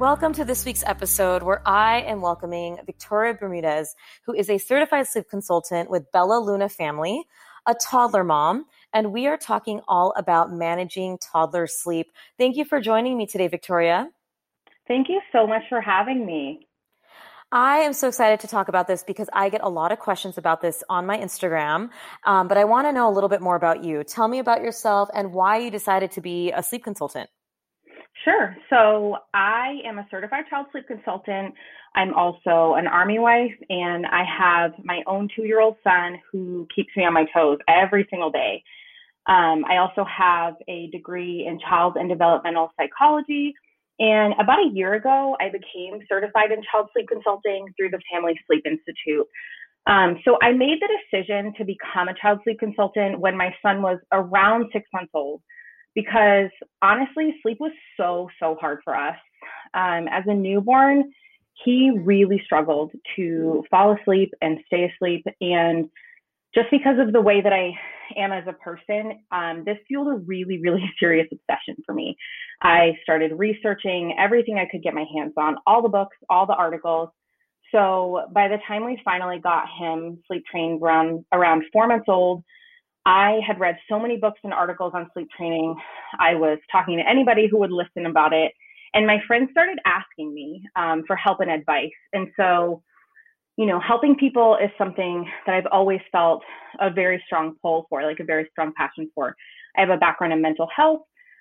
Welcome to this week's episode where I am welcoming Victoria Bermudez, who is a certified sleep consultant with Bella Luna Family, a toddler mom, and we are talking all about managing toddler sleep. Thank you for joining me today, Victoria. Thank you so much for having me. I am so excited to talk about this because I get a lot of questions about this on my Instagram. Um, but I want to know a little bit more about you. Tell me about yourself and why you decided to be a sleep consultant. Sure. So I am a certified child sleep consultant. I'm also an army wife, and I have my own two year old son who keeps me on my toes every single day. Um, I also have a degree in child and developmental psychology. And about a year ago, I became certified in child sleep consulting through the Family Sleep Institute. Um, so I made the decision to become a child sleep consultant when my son was around six months old because honestly, sleep was so, so hard for us. Um, as a newborn, he really struggled to fall asleep and stay asleep. And just because of the way that I am as a person, um, this fueled a really, really serious obsession for me. I started researching everything I could get my hands on, all the books, all the articles. So by the time we finally got him sleep trained around around four months old, I had read so many books and articles on sleep training. I was talking to anybody who would listen about it. And my friends started asking me um, for help and advice. And so, you know, helping people is something that I've always felt a very strong pull for, like a very strong passion for. I have a background in mental health,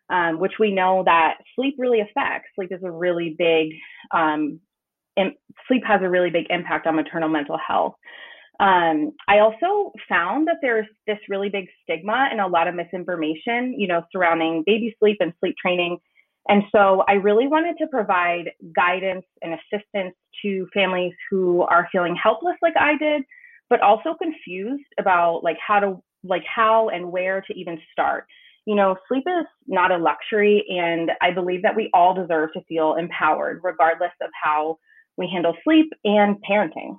um, which we know that sleep really affects. Sleep is a really big, um, sleep has a really big impact on maternal mental health. Um, I also found that there's this really big stigma and a lot of misinformation, you know, surrounding baby sleep and sleep training. And so I really wanted to provide guidance and assistance to families who are feeling helpless like I did, but also confused about like how to like how and where to even start. You know, sleep is not a luxury and I believe that we all deserve to feel empowered regardless of how we handle sleep and parenting.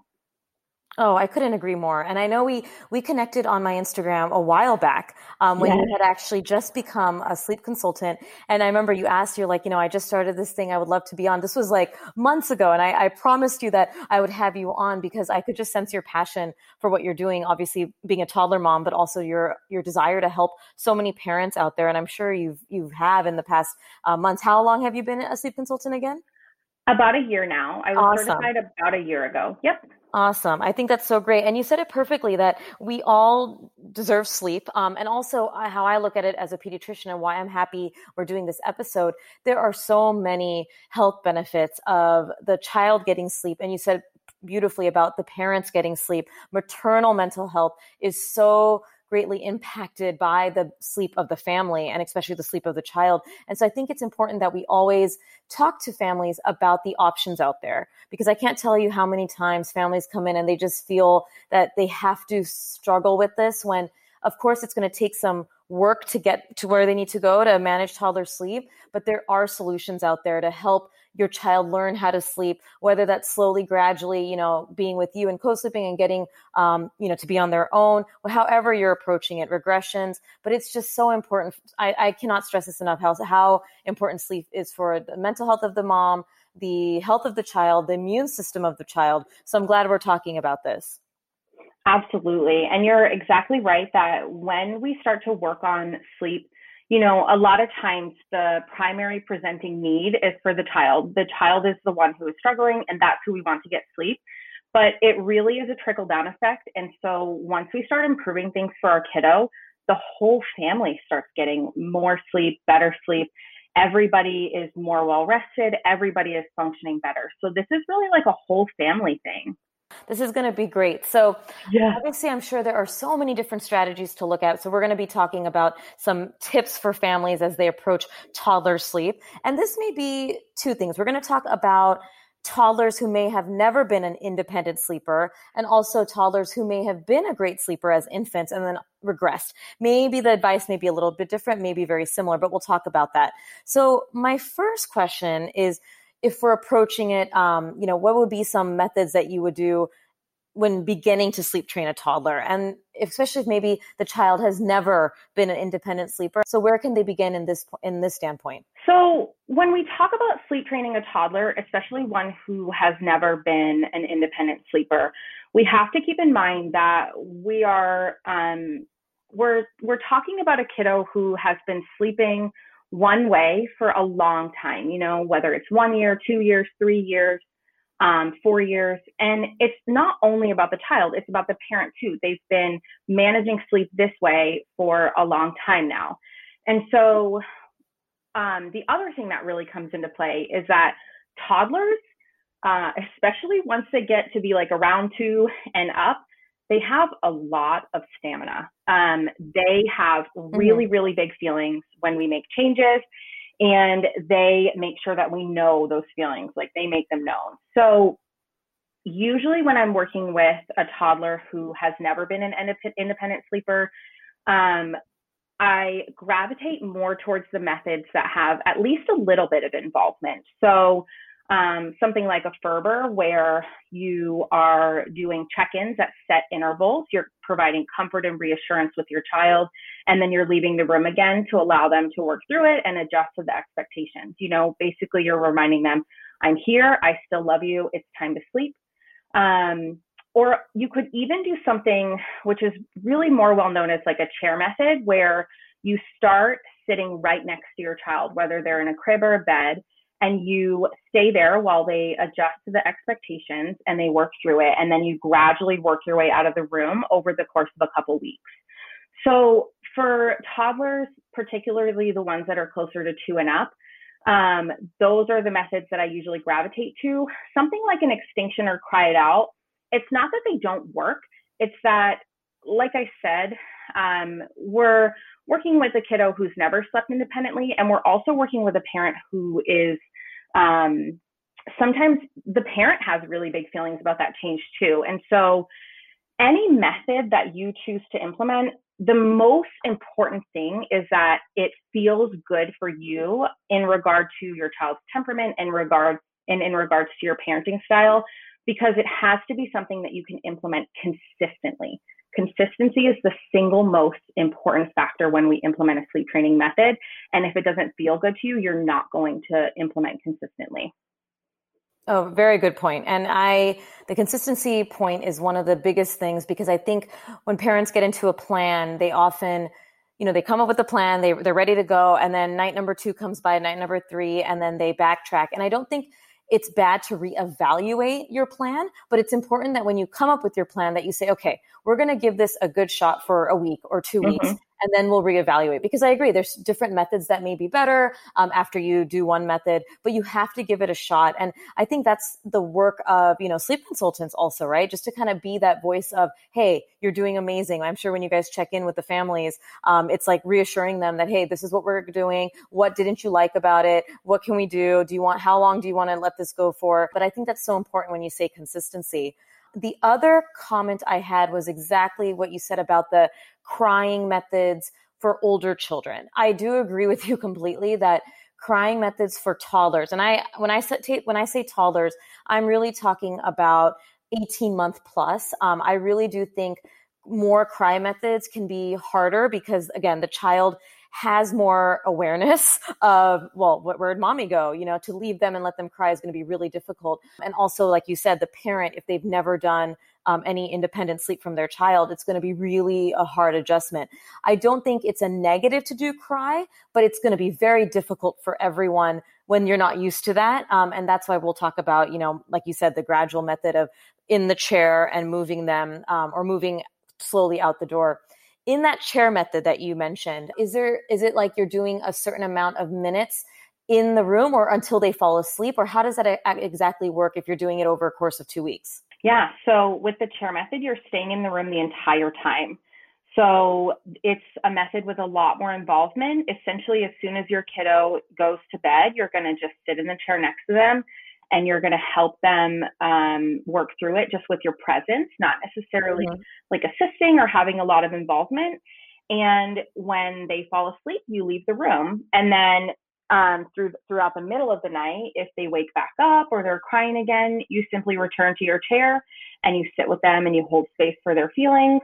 Oh, I couldn't agree more. And I know we we connected on my Instagram a while back um, when yes. you had actually just become a sleep consultant. And I remember you asked, you're like, you know, I just started this thing. I would love to be on. This was like months ago, and I, I promised you that I would have you on because I could just sense your passion for what you're doing. Obviously, being a toddler mom, but also your your desire to help so many parents out there. And I'm sure you've you have in the past uh, months. How long have you been a sleep consultant again? About a year now. I was awesome. certified about a year ago. Yep. Awesome. I think that's so great. And you said it perfectly that we all deserve sleep. Um, and also, how I look at it as a pediatrician and why I'm happy we're doing this episode, there are so many health benefits of the child getting sleep. And you said beautifully about the parents getting sleep. Maternal mental health is so greatly impacted by the sleep of the family and especially the sleep of the child. And so I think it's important that we always talk to families about the options out there because I can't tell you how many times families come in and they just feel that they have to struggle with this when of course it's going to take some work to get to where they need to go to manage toddler sleep, but there are solutions out there to help your child learn how to sleep, whether that's slowly, gradually, you know, being with you and co-sleeping and getting, um, you know, to be on their own, however you're approaching it, regressions. But it's just so important. I, I cannot stress this enough how, how important sleep is for the mental health of the mom, the health of the child, the immune system of the child. So I'm glad we're talking about this. Absolutely. And you're exactly right that when we start to work on sleep, you know, a lot of times the primary presenting need is for the child. The child is the one who is struggling, and that's who we want to get sleep. But it really is a trickle down effect. And so once we start improving things for our kiddo, the whole family starts getting more sleep, better sleep. Everybody is more well rested. Everybody is functioning better. So this is really like a whole family thing. This is going to be great. So, yeah. obviously, I'm sure there are so many different strategies to look at. So, we're going to be talking about some tips for families as they approach toddler sleep. And this may be two things. We're going to talk about toddlers who may have never been an independent sleeper and also toddlers who may have been a great sleeper as infants and then regressed. Maybe the advice may be a little bit different, maybe very similar, but we'll talk about that. So my first question is if we're approaching it, um, you know, what would be some methods that you would do when beginning to sleep train a toddler? And especially if maybe the child has never been an independent sleeper so where can they begin in this in this standpoint? So when we talk about sleep training a toddler especially one who has never been an independent sleeper we have to keep in mind that we are um, we're we're talking about a kiddo who has been sleeping one way for a long time you know whether it's one year two years three years um, four years. And it's not only about the child, it's about the parent too. They've been managing sleep this way for a long time now. And so um, the other thing that really comes into play is that toddlers, uh, especially once they get to be like around two and up, they have a lot of stamina. Um, they have really, mm-hmm. really big feelings when we make changes and they make sure that we know those feelings, like they make them known. So usually when I'm working with a toddler who has never been an independent sleeper, um, I gravitate more towards the methods that have at least a little bit of involvement. So um, something like a Ferber, where you are doing check ins at set intervals. You're providing comfort and reassurance with your child, and then you're leaving the room again to allow them to work through it and adjust to the expectations. You know, basically, you're reminding them, I'm here, I still love you, it's time to sleep. Um, or you could even do something which is really more well known as like a chair method, where you start sitting right next to your child, whether they're in a crib or a bed and you stay there while they adjust to the expectations and they work through it and then you gradually work your way out of the room over the course of a couple weeks. So for toddlers particularly the ones that are closer to two and up um, those are the methods that i usually gravitate to. Something like an extinction or cry it out it's not that they don't work. It's that like i said um, we're working with a kiddo who's never slept independently, and we're also working with a parent who is um, sometimes the parent has really big feelings about that change too. And so, any method that you choose to implement, the most important thing is that it feels good for you in regard to your child's temperament and regard and in regards to your parenting style, because it has to be something that you can implement consistently. Consistency is the single most important factor when we implement a sleep training method. And if it doesn't feel good to you, you're not going to implement consistently. Oh, very good point. And I, the consistency point is one of the biggest things because I think when parents get into a plan, they often, you know, they come up with a plan, they, they're ready to go. And then night number two comes by, night number three, and then they backtrack. And I don't think it's bad to reevaluate your plan, but it's important that when you come up with your plan that you say, okay, we're going to give this a good shot for a week or 2 mm-hmm. weeks and then we'll reevaluate because I agree there's different methods that may be better um, after you do one method, but you have to give it a shot. And I think that's the work of you know sleep consultants also, right? Just to kind of be that voice of hey, you're doing amazing. I'm sure when you guys check in with the families, um, it's like reassuring them that hey, this is what we're doing. What didn't you like about it? What can we do? Do you want how long do you want to let this go for? But I think that's so important when you say consistency. The other comment I had was exactly what you said about the crying methods for older children. I do agree with you completely that crying methods for toddlers and I when I say when I say toddlers, I'm really talking about 18 month plus. Um, I really do think more cry methods can be harder because again the child has more awareness of, well, where'd mommy go? You know, to leave them and let them cry is going to be really difficult. And also, like you said, the parent, if they've never done um, any independent sleep from their child, it's going to be really a hard adjustment. I don't think it's a negative to do cry, but it's going to be very difficult for everyone when you're not used to that. Um, and that's why we'll talk about, you know, like you said, the gradual method of in the chair and moving them um, or moving slowly out the door in that chair method that you mentioned is there is it like you're doing a certain amount of minutes in the room or until they fall asleep? Or how does that exactly work if you're doing it over a course of two weeks? Yeah so with the chair method you're staying in the room the entire time. So it's a method with a lot more involvement. Essentially as soon as your kiddo goes to bed you're going to just sit in the chair next to them and you're going to help them um, work through it just with your presence, not necessarily mm-hmm. like assisting or having a lot of involvement. And when they fall asleep, you leave the room. And then um, through throughout the middle of the night, if they wake back up or they're crying again, you simply return to your chair and you sit with them and you hold space for their feelings.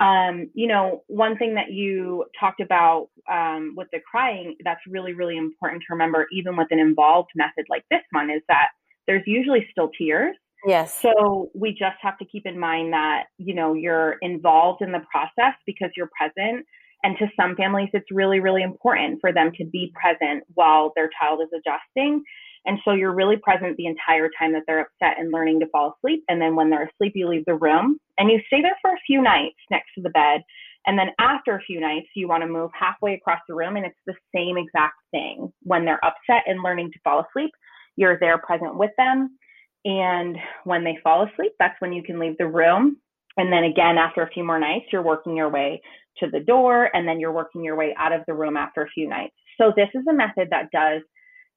Um, you know, one thing that you talked about um, with the crying that's really, really important to remember, even with an involved method like this one, is that there's usually still tears. Yes. So we just have to keep in mind that, you know, you're involved in the process because you're present. And to some families, it's really, really important for them to be present while their child is adjusting. And so you're really present the entire time that they're upset and learning to fall asleep. And then when they're asleep, you leave the room and you stay there for a few nights next to the bed. And then after a few nights, you want to move halfway across the room. And it's the same exact thing when they're upset and learning to fall asleep you're there present with them. And when they fall asleep, that's when you can leave the room. And then again, after a few more nights, you're working your way to the door and then you're working your way out of the room after a few nights. So this is a method that does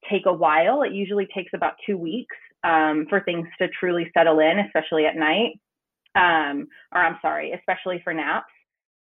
take a while. It usually takes about two weeks um, for things to truly settle in, especially at night. Um, or I'm sorry, especially for naps.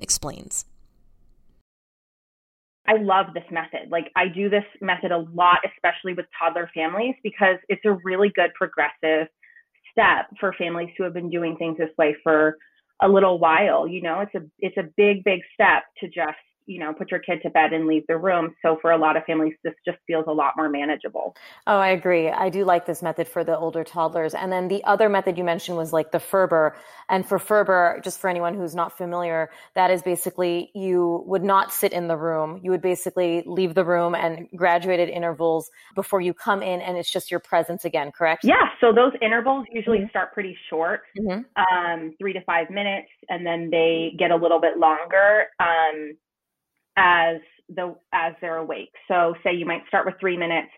Explains. I love this method. Like, I do this method a lot, especially with toddler families, because it's a really good progressive step for families who have been doing things this way for a little while. You know, it's a it's a big, big step to just you know, put your kid to bed and leave the room. So for a lot of families, this just feels a lot more manageable. Oh, I agree. I do like this method for the older toddlers. And then the other method you mentioned was like the Ferber. And for Ferber, just for anyone who's not familiar, that is basically you would not sit in the room. You would basically leave the room and graduated intervals before you come in, and it's just your presence again, correct? Yeah. So those intervals usually mm-hmm. start pretty short, mm-hmm. um, three to five minutes, and then they get a little bit longer. Um, as the as they're awake. So say you might start with three minutes.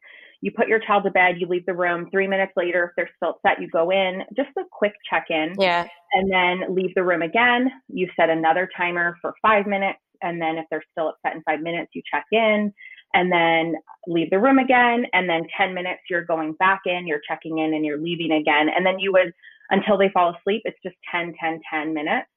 You put your child to bed, you leave the room. Three minutes later, if they're still upset, you go in, just a quick check in. Yeah. And then leave the room again. You set another timer for five minutes. And then if they're still upset in five minutes, you check in and then leave the room again. And then 10 minutes, you're going back in, you're checking in, and you're leaving again. And then you would, until they fall asleep, it's just 10, 10, 10 minutes.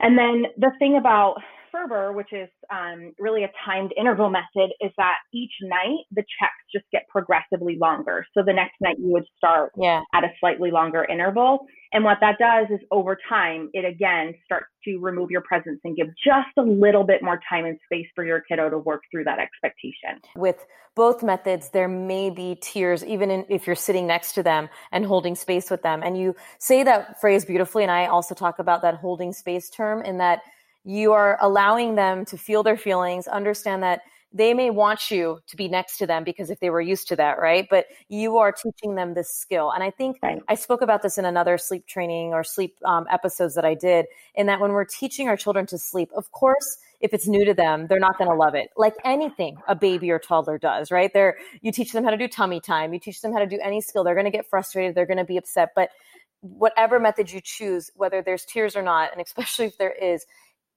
And then the thing about Ferber, which is um, really a timed interval method, is that each night the checks just get progressively longer. So the next night you would start yeah. at a slightly longer interval. And what that does is over time, it again starts to remove your presence and give just a little bit more time and space for your kiddo to work through that expectation. With both methods, there may be tears, even in, if you're sitting next to them and holding space with them. And you say that phrase beautifully. And I also talk about that holding space term in that you are allowing them to feel their feelings, understand that they may want you to be next to them because if they were used to that, right? But you are teaching them this skill. And I think right. I spoke about this in another sleep training or sleep um, episodes that I did, in that when we're teaching our children to sleep, of course, if it's new to them, they're not going to love it. Like anything a baby or toddler does, right? They're, you teach them how to do tummy time, you teach them how to do any skill. They're going to get frustrated, they're going to be upset. But whatever method you choose, whether there's tears or not, and especially if there is,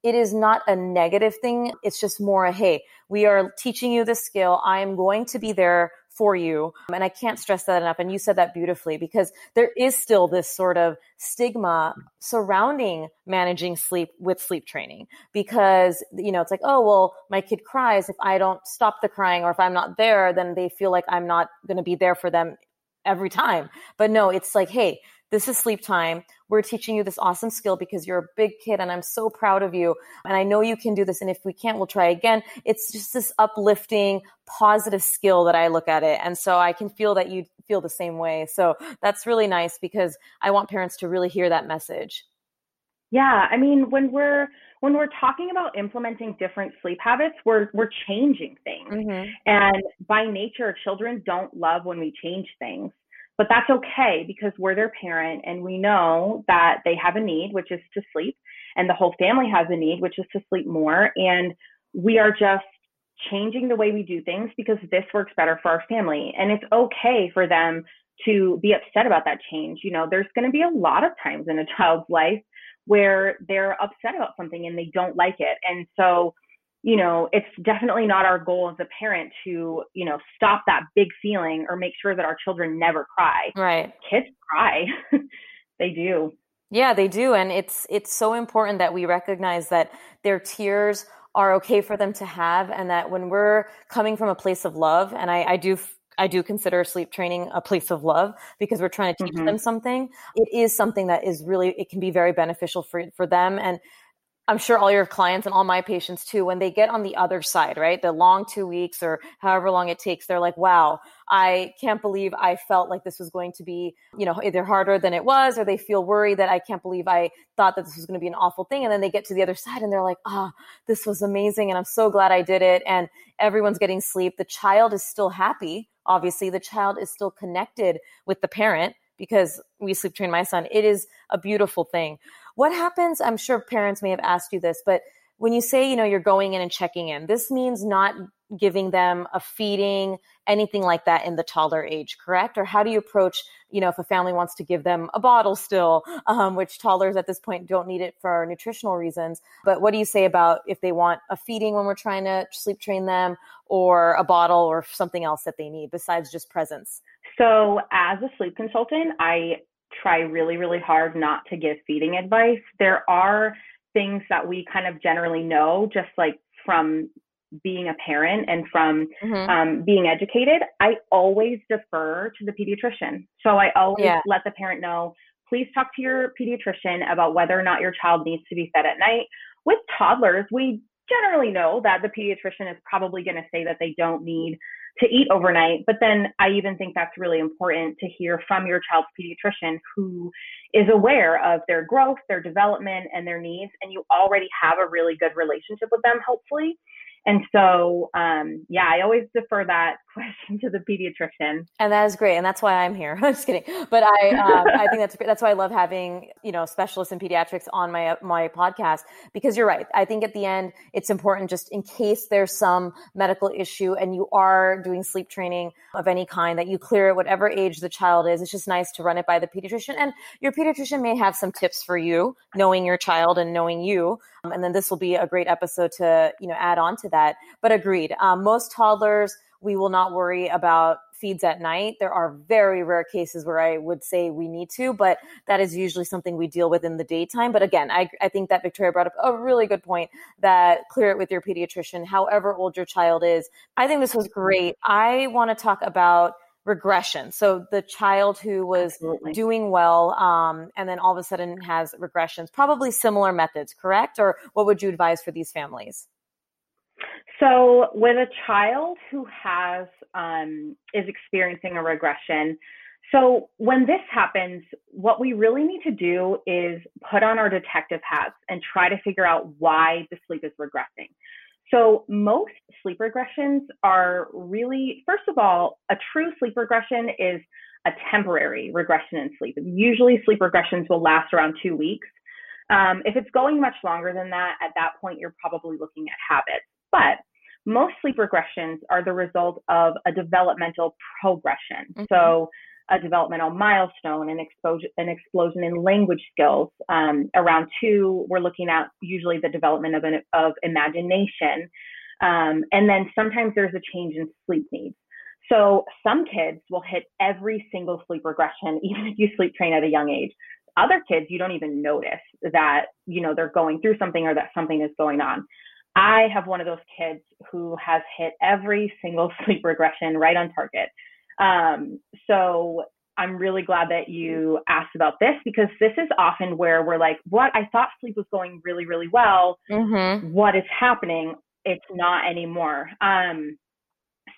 it is not a negative thing. It's just more a, hey, we are teaching you this skill. I am going to be there for you. And I can't stress that enough. And you said that beautifully because there is still this sort of stigma surrounding managing sleep with sleep training because, you know, it's like, oh, well, my kid cries. If I don't stop the crying or if I'm not there, then they feel like I'm not going to be there for them every time. But no, it's like, hey, this is sleep time. We're teaching you this awesome skill because you're a big kid and I'm so proud of you. And I know you can do this. And if we can't, we'll try again. It's just this uplifting, positive skill that I look at it. And so I can feel that you feel the same way. So that's really nice because I want parents to really hear that message. Yeah, I mean, when we're when we're talking about implementing different sleep habits, we're we're changing things. Mm-hmm. And by nature, children don't love when we change things. But that's okay because we're their parent and we know that they have a need, which is to sleep, and the whole family has a need, which is to sleep more. And we are just changing the way we do things because this works better for our family. And it's okay for them to be upset about that change. You know, there's going to be a lot of times in a child's life where they're upset about something and they don't like it. And so you know, it's definitely not our goal as a parent to, you know, stop that big feeling or make sure that our children never cry. Right. Kids cry. they do. Yeah, they do and it's it's so important that we recognize that their tears are okay for them to have and that when we're coming from a place of love and I, I do I do consider sleep training a place of love because we're trying to teach mm-hmm. them something. It is something that is really it can be very beneficial for for them and I'm sure all your clients and all my patients too, when they get on the other side, right? The long two weeks or however long it takes, they're like, wow, I can't believe I felt like this was going to be, you know, either harder than it was, or they feel worried that I can't believe I thought that this was going to be an awful thing. And then they get to the other side and they're like, ah, oh, this was amazing. And I'm so glad I did it. And everyone's getting sleep. The child is still happy. Obviously, the child is still connected with the parent because we sleep train my son. It is a beautiful thing. What happens? I'm sure parents may have asked you this, but when you say, you know, you're going in and checking in, this means not giving them a feeding, anything like that in the toddler age, correct? Or how do you approach, you know, if a family wants to give them a bottle still, um, which toddlers at this point don't need it for nutritional reasons. But what do you say about if they want a feeding when we're trying to sleep train them or a bottle or something else that they need besides just presence? So, as a sleep consultant, I try really, really hard not to give feeding advice. There are things that we kind of generally know, just like from being a parent and from mm-hmm. um, being educated. I always defer to the pediatrician. So I always yeah. let the parent know please talk to your pediatrician about whether or not your child needs to be fed at night. With toddlers, we generally know that the pediatrician is probably going to say that they don't need to eat overnight. But then I even think that's really important to hear from your child's pediatrician who is aware of their growth, their development, and their needs. And you already have a really good relationship with them, hopefully. And so, um, yeah, I always defer that question to the pediatrician. And that is great, and that's why I'm here. I'm just kidding, but I um, I think that's great. that's why I love having you know specialists in pediatrics on my my podcast because you're right. I think at the end it's important just in case there's some medical issue and you are doing sleep training of any kind that you clear it whatever age the child is. It's just nice to run it by the pediatrician, and your pediatrician may have some tips for you, knowing your child and knowing you. Um, and then this will be a great episode to you know add on to that. But agreed, um, most toddlers we will not worry about feeds at night. There are very rare cases where I would say we need to, but that is usually something we deal with in the daytime. But again, I, I think that Victoria brought up a really good point that clear it with your pediatrician, however old your child is. I think this was great. I want to talk about regression. So the child who was Absolutely. doing well, um, and then all of a sudden has regressions, probably similar methods, correct? Or what would you advise for these families? So, with a child who has um, is experiencing a regression, so when this happens, what we really need to do is put on our detective hats and try to figure out why the sleep is regressing. So most sleep regressions are really, first of all, a true sleep regression is a temporary regression in sleep. Usually sleep regressions will last around two weeks. Um, if it's going much longer than that, at that point, you're probably looking at habits. But most sleep regressions are the result of a developmental progression. Mm-hmm. So, a developmental milestone, an, exposure, an explosion in language skills. Um, around two, we're looking at usually the development of, an, of imagination. Um, and then sometimes there's a change in sleep needs. So some kids will hit every single sleep regression, even if you sleep train at a young age. Other kids, you don't even notice that, you know, they're going through something or that something is going on. I have one of those kids who has hit every single sleep regression right on target. Um, so I'm really glad that you asked about this because this is often where we're like, what? I thought sleep was going really, really well. Mm-hmm. What is happening? It's not anymore. Um,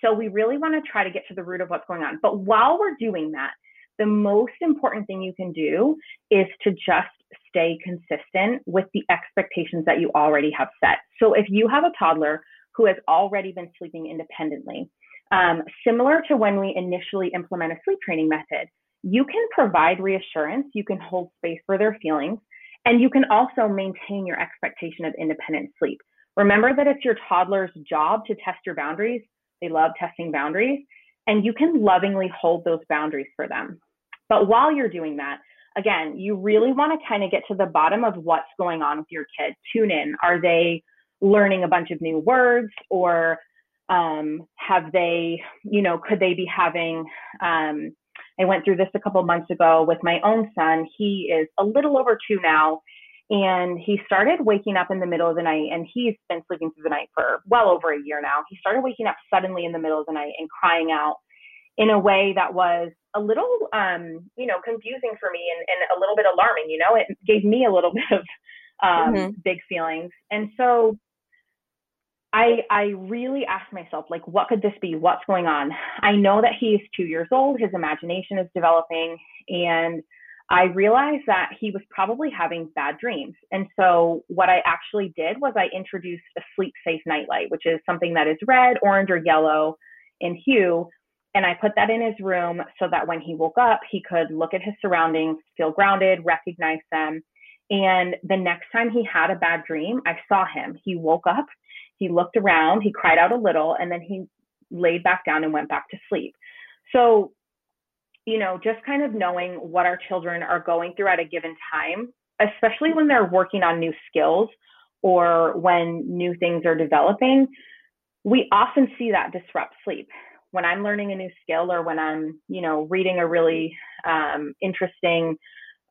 so we really want to try to get to the root of what's going on. But while we're doing that, the most important thing you can do is to just stay consistent with the expectations that you already have set. So if you have a toddler who has already been sleeping independently, um, similar to when we initially implement a sleep training method, you can provide reassurance, you can hold space for their feelings, and you can also maintain your expectation of independent sleep. Remember that it's your toddler's job to test your boundaries. They love testing boundaries, and you can lovingly hold those boundaries for them. But while you're doing that, again, you really want to kind of get to the bottom of what's going on with your kid. Tune in. Are they learning a bunch of new words or um, have they, you know, could they be having, um, I went through this a couple months ago with my own son. He is a little over two now, and he started waking up in the middle of the night, and he's been sleeping through the night for well over a year now. He started waking up suddenly in the middle of the night and crying out in a way that was a little, um, you know, confusing for me and, and a little bit alarming. You know, it gave me a little bit of um, mm-hmm. big feelings, and so I I really asked myself, like, what could this be? What's going on? I know that he's two years old. His imagination is developing, and I realized that he was probably having bad dreams. And so what I actually did was I introduced a sleep safe nightlight, which is something that is red, orange, or yellow in hue and I put that in his room so that when he woke up, he could look at his surroundings, feel grounded, recognize them. And the next time he had a bad dream, I saw him. He woke up, he looked around, he cried out a little, and then he laid back down and went back to sleep. So, you know, just kind of knowing what our children are going through at a given time, especially when they're working on new skills or when new things are developing, we often see that disrupt sleep when I'm learning a new skill or when I'm, you know, reading a really um, interesting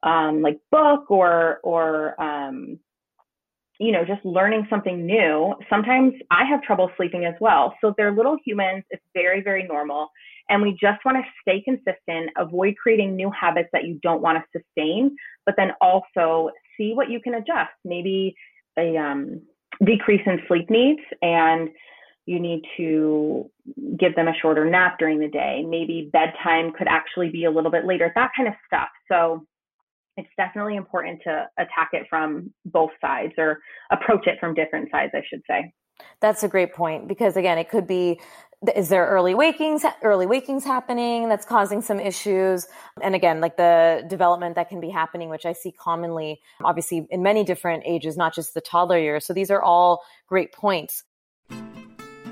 um, like book or or um, you know just learning something new, sometimes I have trouble sleeping as well. So they're little humans. It's very very normal, and we just want to stay consistent. Avoid creating new habits that you don't want to sustain, but then also see what you can adjust. Maybe a um, decrease in sleep needs and you need to give them a shorter nap during the day. Maybe bedtime could actually be a little bit later, that kind of stuff. So it's definitely important to attack it from both sides or approach it from different sides, I should say. That's a great point because again, it could be is there early wakings early wakings happening that's causing some issues and again like the development that can be happening which i see commonly obviously in many different ages not just the toddler years so these are all great points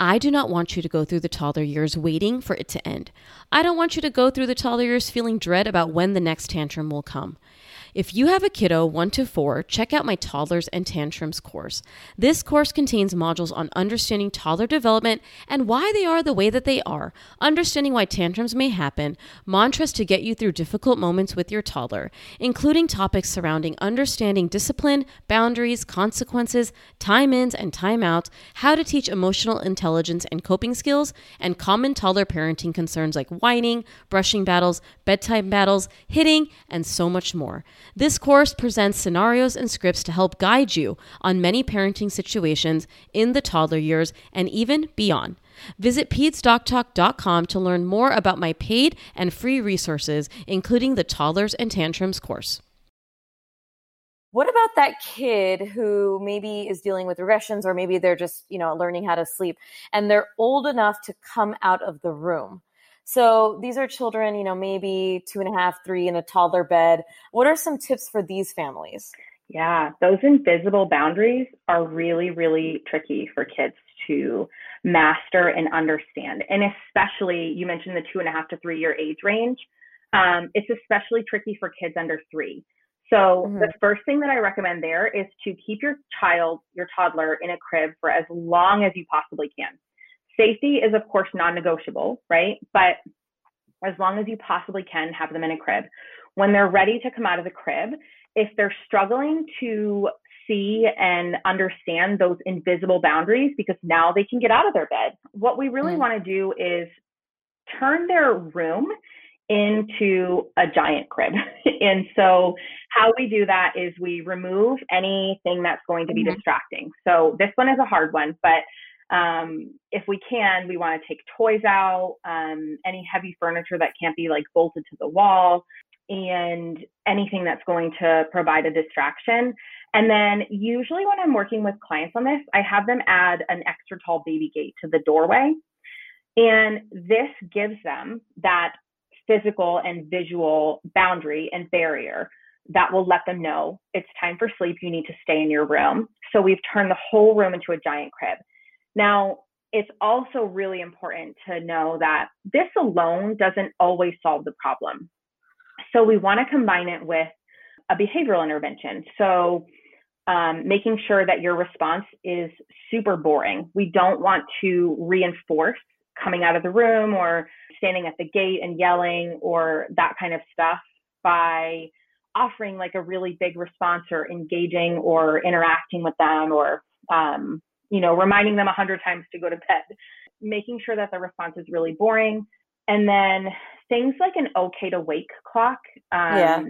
I do not want you to go through the toddler years waiting for it to end. I don't want you to go through the toddler years feeling dread about when the next tantrum will come. If you have a kiddo 1 to 4, check out my Toddlers and Tantrums course. This course contains modules on understanding toddler development and why they are the way that they are, understanding why tantrums may happen, mantras to get you through difficult moments with your toddler, including topics surrounding understanding discipline, boundaries, consequences, time ins and time outs, how to teach emotional intelligence and coping skills, and common toddler parenting concerns like whining, brushing battles, bedtime battles, hitting, and so much more. This course presents scenarios and scripts to help guide you on many parenting situations in the toddler years and even beyond. Visit pedsdoctalk.com to learn more about my paid and free resources, including the Toddlers and Tantrums course. What about that kid who maybe is dealing with regressions or maybe they're just, you know, learning how to sleep and they're old enough to come out of the room? So these are children, you know, maybe two and a half, three in a toddler bed. What are some tips for these families? Yeah, those invisible boundaries are really, really tricky for kids to master and understand. And especially, you mentioned the two and a half to three year age range. Um, it's especially tricky for kids under three. So, mm-hmm. the first thing that I recommend there is to keep your child, your toddler, in a crib for as long as you possibly can. Safety is, of course, non negotiable, right? But as long as you possibly can, have them in a crib. When they're ready to come out of the crib, if they're struggling to see and understand those invisible boundaries, because now they can get out of their bed, what we really mm. want to do is turn their room into a giant crib. and so, how we do that is we remove anything that's going to be mm-hmm. distracting. So, this one is a hard one, but um, if we can, we want to take toys out, um, any heavy furniture that can't be like bolted to the wall, and anything that's going to provide a distraction. And then usually when I'm working with clients on this, I have them add an extra tall baby gate to the doorway. And this gives them that physical and visual boundary and barrier that will let them know it's time for sleep. You need to stay in your room. So we've turned the whole room into a giant crib. Now, it's also really important to know that this alone doesn't always solve the problem. So we want to combine it with a behavioral intervention. So um, making sure that your response is super boring. We don't want to reinforce coming out of the room or standing at the gate and yelling or that kind of stuff by offering like a really big response or engaging or interacting with them or um, you know, reminding them a hundred times to go to bed, making sure that the response is really boring. And then things like an okay to wake clock um, yeah.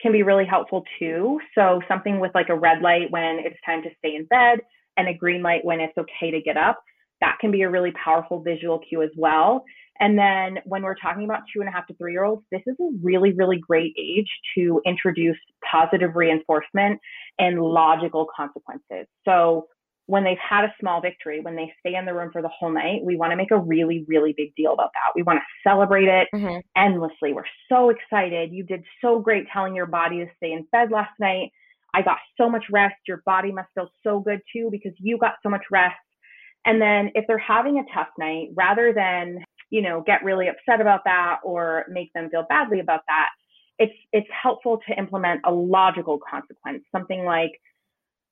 can be really helpful too. So something with like a red light when it's time to stay in bed and a green light when it's okay to get up. That can be a really powerful visual cue as well. And then when we're talking about two and a half to three year olds, this is a really, really great age to introduce positive reinforcement and logical consequences. So when they've had a small victory, when they stay in the room for the whole night, we want to make a really, really big deal about that. We want to celebrate it mm-hmm. endlessly. We're so excited. You did so great telling your body to stay in bed last night. I got so much rest. Your body must feel so good too because you got so much rest. And then if they're having a tough night, rather than, you know, get really upset about that or make them feel badly about that, it's it's helpful to implement a logical consequence, something like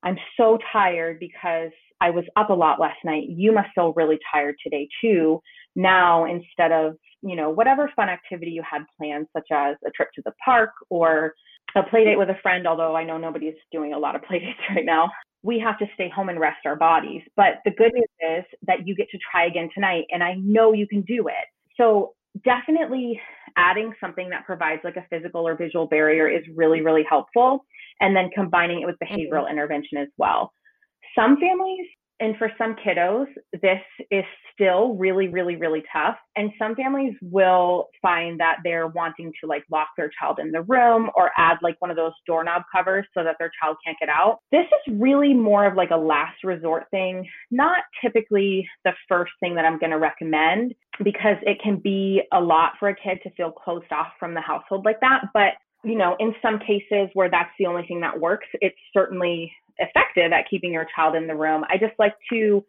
I'm so tired because I was up a lot last night. You must feel really tired today too. Now, instead of, you know, whatever fun activity you had planned, such as a trip to the park or a play date with a friend, although I know nobody's doing a lot of play dates right now, we have to stay home and rest our bodies. But the good news is that you get to try again tonight, and I know you can do it. So definitely adding something that provides like a physical or visual barrier is really, really helpful. And then combining it with behavioral mm-hmm. intervention as well. Some families and for some kiddos, this is still really, really, really tough. And some families will find that they're wanting to like lock their child in the room or add like one of those doorknob covers so that their child can't get out. This is really more of like a last resort thing, not typically the first thing that I'm going to recommend because it can be a lot for a kid to feel closed off from the household like that. But you know, in some cases where that's the only thing that works, it's certainly effective at keeping your child in the room. I just like to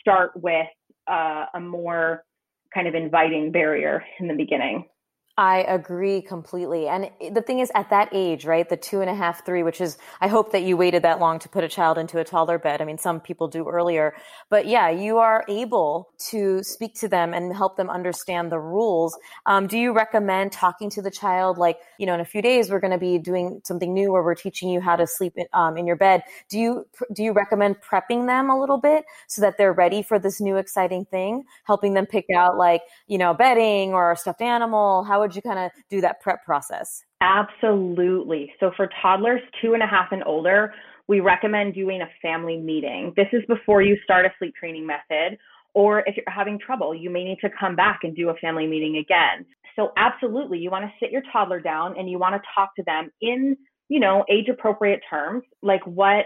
start with uh, a more kind of inviting barrier in the beginning. I agree completely. And the thing is, at that age, right, the two and a half, three, which is, I hope that you waited that long to put a child into a toddler bed. I mean, some people do earlier, but yeah, you are able to speak to them and help them understand the rules. Um, do you recommend talking to the child, like, you know, in a few days, we're going to be doing something new where we're teaching you how to sleep in, um, in your bed. Do you, do you recommend prepping them a little bit so that they're ready for this new exciting thing, helping them pick out like, you know, bedding or a stuffed animal? How would you kind of do that prep process? Absolutely. So for toddlers two and a half and older, we recommend doing a family meeting. This is before you start a sleep training method. Or if you're having trouble, you may need to come back and do a family meeting again. So absolutely, you want to sit your toddler down and you want to talk to them in, you know, age appropriate terms, like what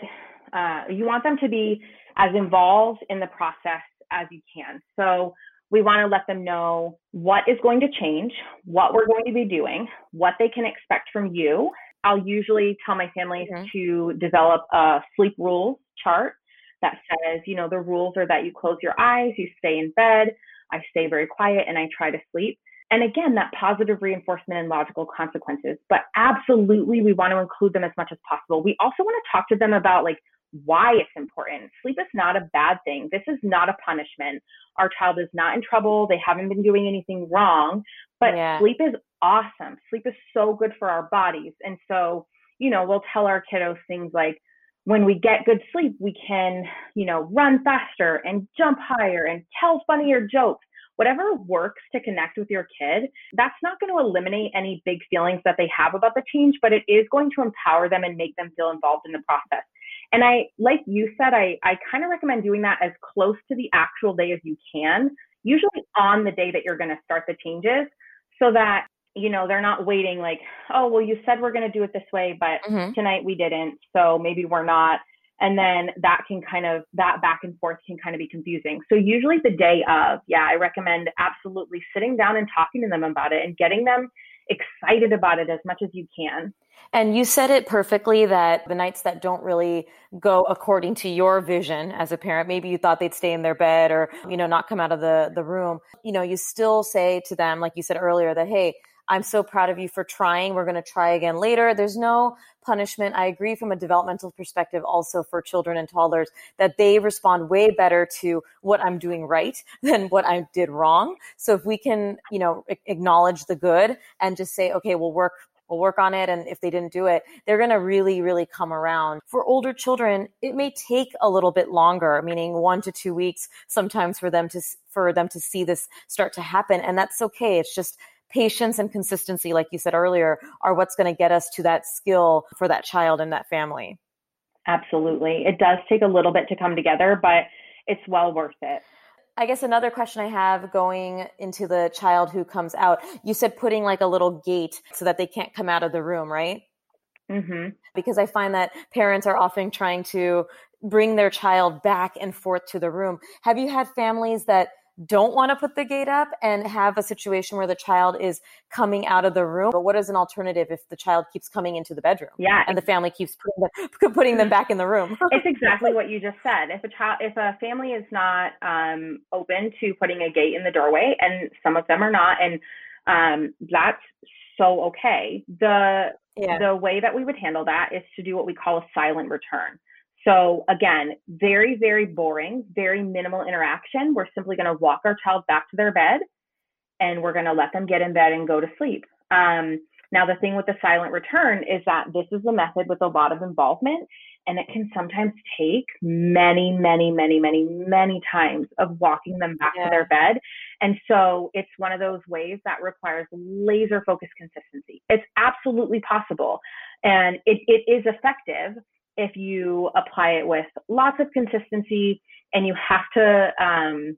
uh, you want them to be as involved in the process as you can. So we want to let them know what is going to change, what we're going to be doing, what they can expect from you. I'll usually tell my families mm-hmm. to develop a sleep rules chart that says, you know, the rules are that you close your eyes, you stay in bed, I stay very quiet, and I try to sleep. And again, that positive reinforcement and logical consequences. But absolutely, we want to include them as much as possible. We also want to talk to them about like why it's important. Sleep is not a bad thing. This is not a punishment. Our child is not in trouble. They haven't been doing anything wrong, but yeah. sleep is awesome. Sleep is so good for our bodies. And so, you know, we'll tell our kiddos things like, when we get good sleep, we can, you know, run faster and jump higher and tell funnier jokes. Whatever works to connect with your kid, that's not going to eliminate any big feelings that they have about the change, but it is going to empower them and make them feel involved in the process. And I, like you said, I, I kind of recommend doing that as close to the actual day as you can, usually on the day that you're going to start the changes so that, you know, they're not waiting like, oh, well, you said we're going to do it this way, but mm-hmm. tonight we didn't. So maybe we're not. And then that can kind of, that back and forth can kind of be confusing. So usually the day of, yeah, I recommend absolutely sitting down and talking to them about it and getting them excited about it as much as you can. And you said it perfectly that the nights that don't really go according to your vision as a parent, maybe you thought they'd stay in their bed or, you know, not come out of the, the room, you know, you still say to them, like you said earlier, that, hey, I'm so proud of you for trying. We're going to try again later. There's no punishment. I agree from a developmental perspective also for children and toddlers that they respond way better to what I'm doing right than what I did wrong. So if we can, you know, acknowledge the good and just say, okay, we'll work we'll work on it. And if they didn't do it, they're going to really, really come around. For older children, it may take a little bit longer, meaning one to two weeks sometimes for them to, for them to see this start to happen. And that's okay. It's just patience and consistency, like you said earlier, are what's going to get us to that skill for that child and that family. Absolutely. It does take a little bit to come together, but it's well worth it. I guess another question I have going into the child who comes out, you said putting like a little gate so that they can't come out of the room, right? Mm-hmm. Because I find that parents are often trying to bring their child back and forth to the room. Have you had families that don't want to put the gate up and have a situation where the child is coming out of the room. But what is an alternative if the child keeps coming into the bedroom? Yeah. And the family keeps putting them, putting them back in the room. it's exactly what you just said. If a child, if a family is not um, open to putting a gate in the doorway, and some of them are not, and um, that's so okay. The yeah. the way that we would handle that is to do what we call a silent return. So again, very, very boring, very minimal interaction. We're simply going to walk our child back to their bed and we're going to let them get in bed and go to sleep. Um, now, the thing with the silent return is that this is a method with a lot of involvement and it can sometimes take many, many, many, many, many times of walking them back yeah. to their bed. And so it's one of those ways that requires laser focused consistency. It's absolutely possible and it, it is effective if you apply it with lots of consistency and you have to, um,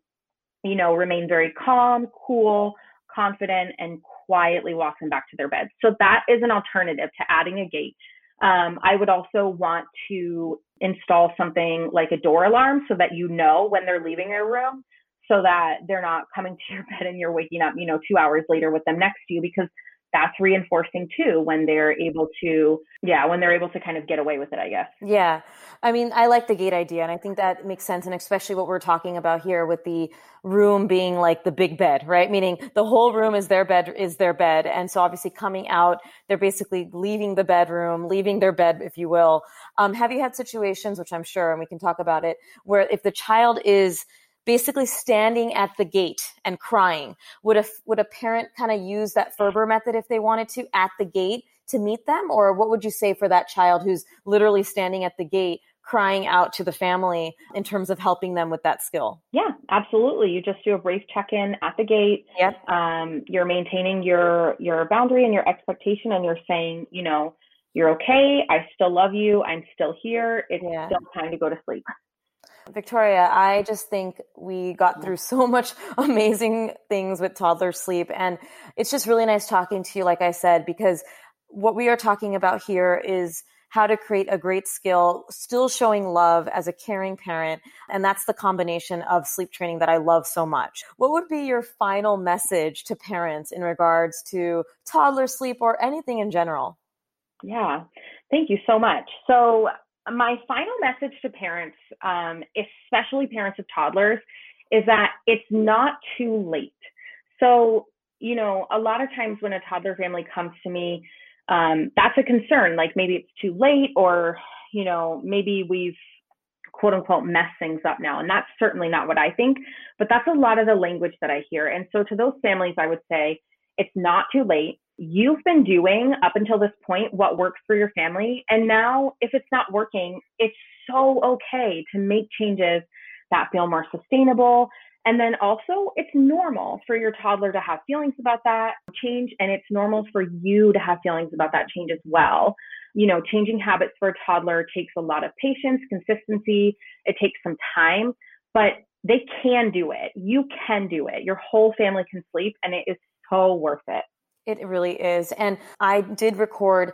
you know, remain very calm, cool, confident, and quietly walk them back to their beds. So that is an alternative to adding a gate. Um, I would also want to install something like a door alarm so that you know when they're leaving your room so that they're not coming to your bed and you're waking up, you know, two hours later with them next to you because that's reinforcing too when they're able to yeah when they're able to kind of get away with it i guess. Yeah. I mean i like the gate idea and i think that makes sense and especially what we're talking about here with the room being like the big bed right? Meaning the whole room is their bed is their bed and so obviously coming out they're basically leaving the bedroom leaving their bed if you will. Um, have you had situations which i'm sure and we can talk about it where if the child is basically standing at the gate and crying. Would a would a parent kind of use that Ferber method if they wanted to at the gate to meet them, or what would you say for that child who's literally standing at the gate? crying out to the family in terms of helping them with that skill yeah absolutely you just do a brief check-in at the gate yep. Um, you're maintaining your your boundary and your expectation and you're saying you know you're okay i still love you i'm still here it's yeah. still time to go to sleep Victoria, I just think we got through so much amazing things with toddler sleep. And it's just really nice talking to you, like I said, because what we are talking about here is how to create a great skill, still showing love as a caring parent. And that's the combination of sleep training that I love so much. What would be your final message to parents in regards to toddler sleep or anything in general? Yeah, thank you so much. So, my final message to parents, um, especially parents of toddlers, is that it's not too late. So, you know, a lot of times when a toddler family comes to me, um, that's a concern. Like maybe it's too late, or, you know, maybe we've quote unquote mess things up now. And that's certainly not what I think, but that's a lot of the language that I hear. And so to those families, I would say it's not too late you've been doing up until this point what works for your family. And now, if it's not working, it's so okay to make changes that feel more sustainable. And then also, it's normal for your toddler to have feelings about that change, and it's normal for you to have feelings about that change as well. You know, changing habits for a toddler takes a lot of patience, consistency, it takes some time, but they can do it. You can do it. Your whole family can sleep, and it is so worth it. It really is. And I did record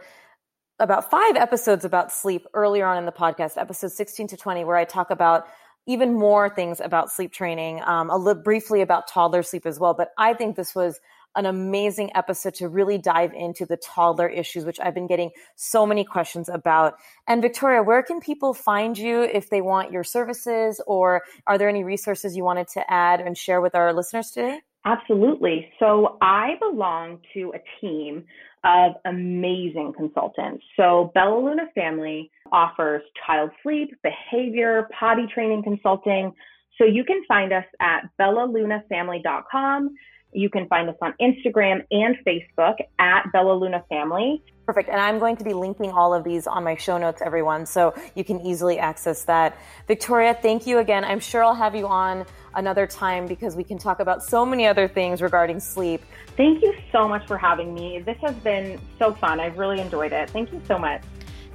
about five episodes about sleep earlier on in the podcast, episode 16 to 20, where I talk about even more things about sleep training, um, a little briefly about toddler sleep as well. But I think this was an amazing episode to really dive into the toddler issues, which I've been getting so many questions about. And Victoria, where can people find you if they want your services, or are there any resources you wanted to add and share with our listeners today? Absolutely. So I belong to a team of amazing consultants. So Bella Luna Family offers child sleep, behavior, potty training consulting. So you can find us at bellalunafamily.com. You can find us on Instagram and Facebook at Bella Luna Family. Perfect. And I'm going to be linking all of these on my show notes, everyone, so you can easily access that. Victoria, thank you again. I'm sure I'll have you on another time because we can talk about so many other things regarding sleep. Thank you so much for having me. This has been so fun. I've really enjoyed it. Thank you so much.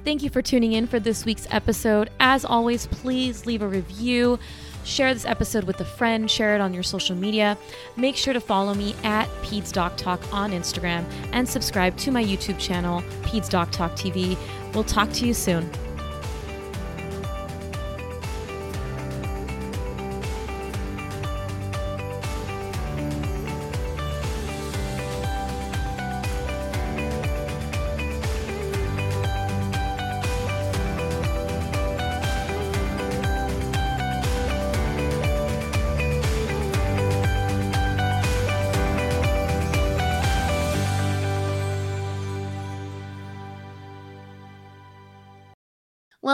Thank you for tuning in for this week's episode. As always, please leave a review. Share this episode with a friend, share it on your social media. Make sure to follow me at Peds Doc Talk on Instagram and subscribe to my YouTube channel, Peds Doc Talk TV. We'll talk to you soon.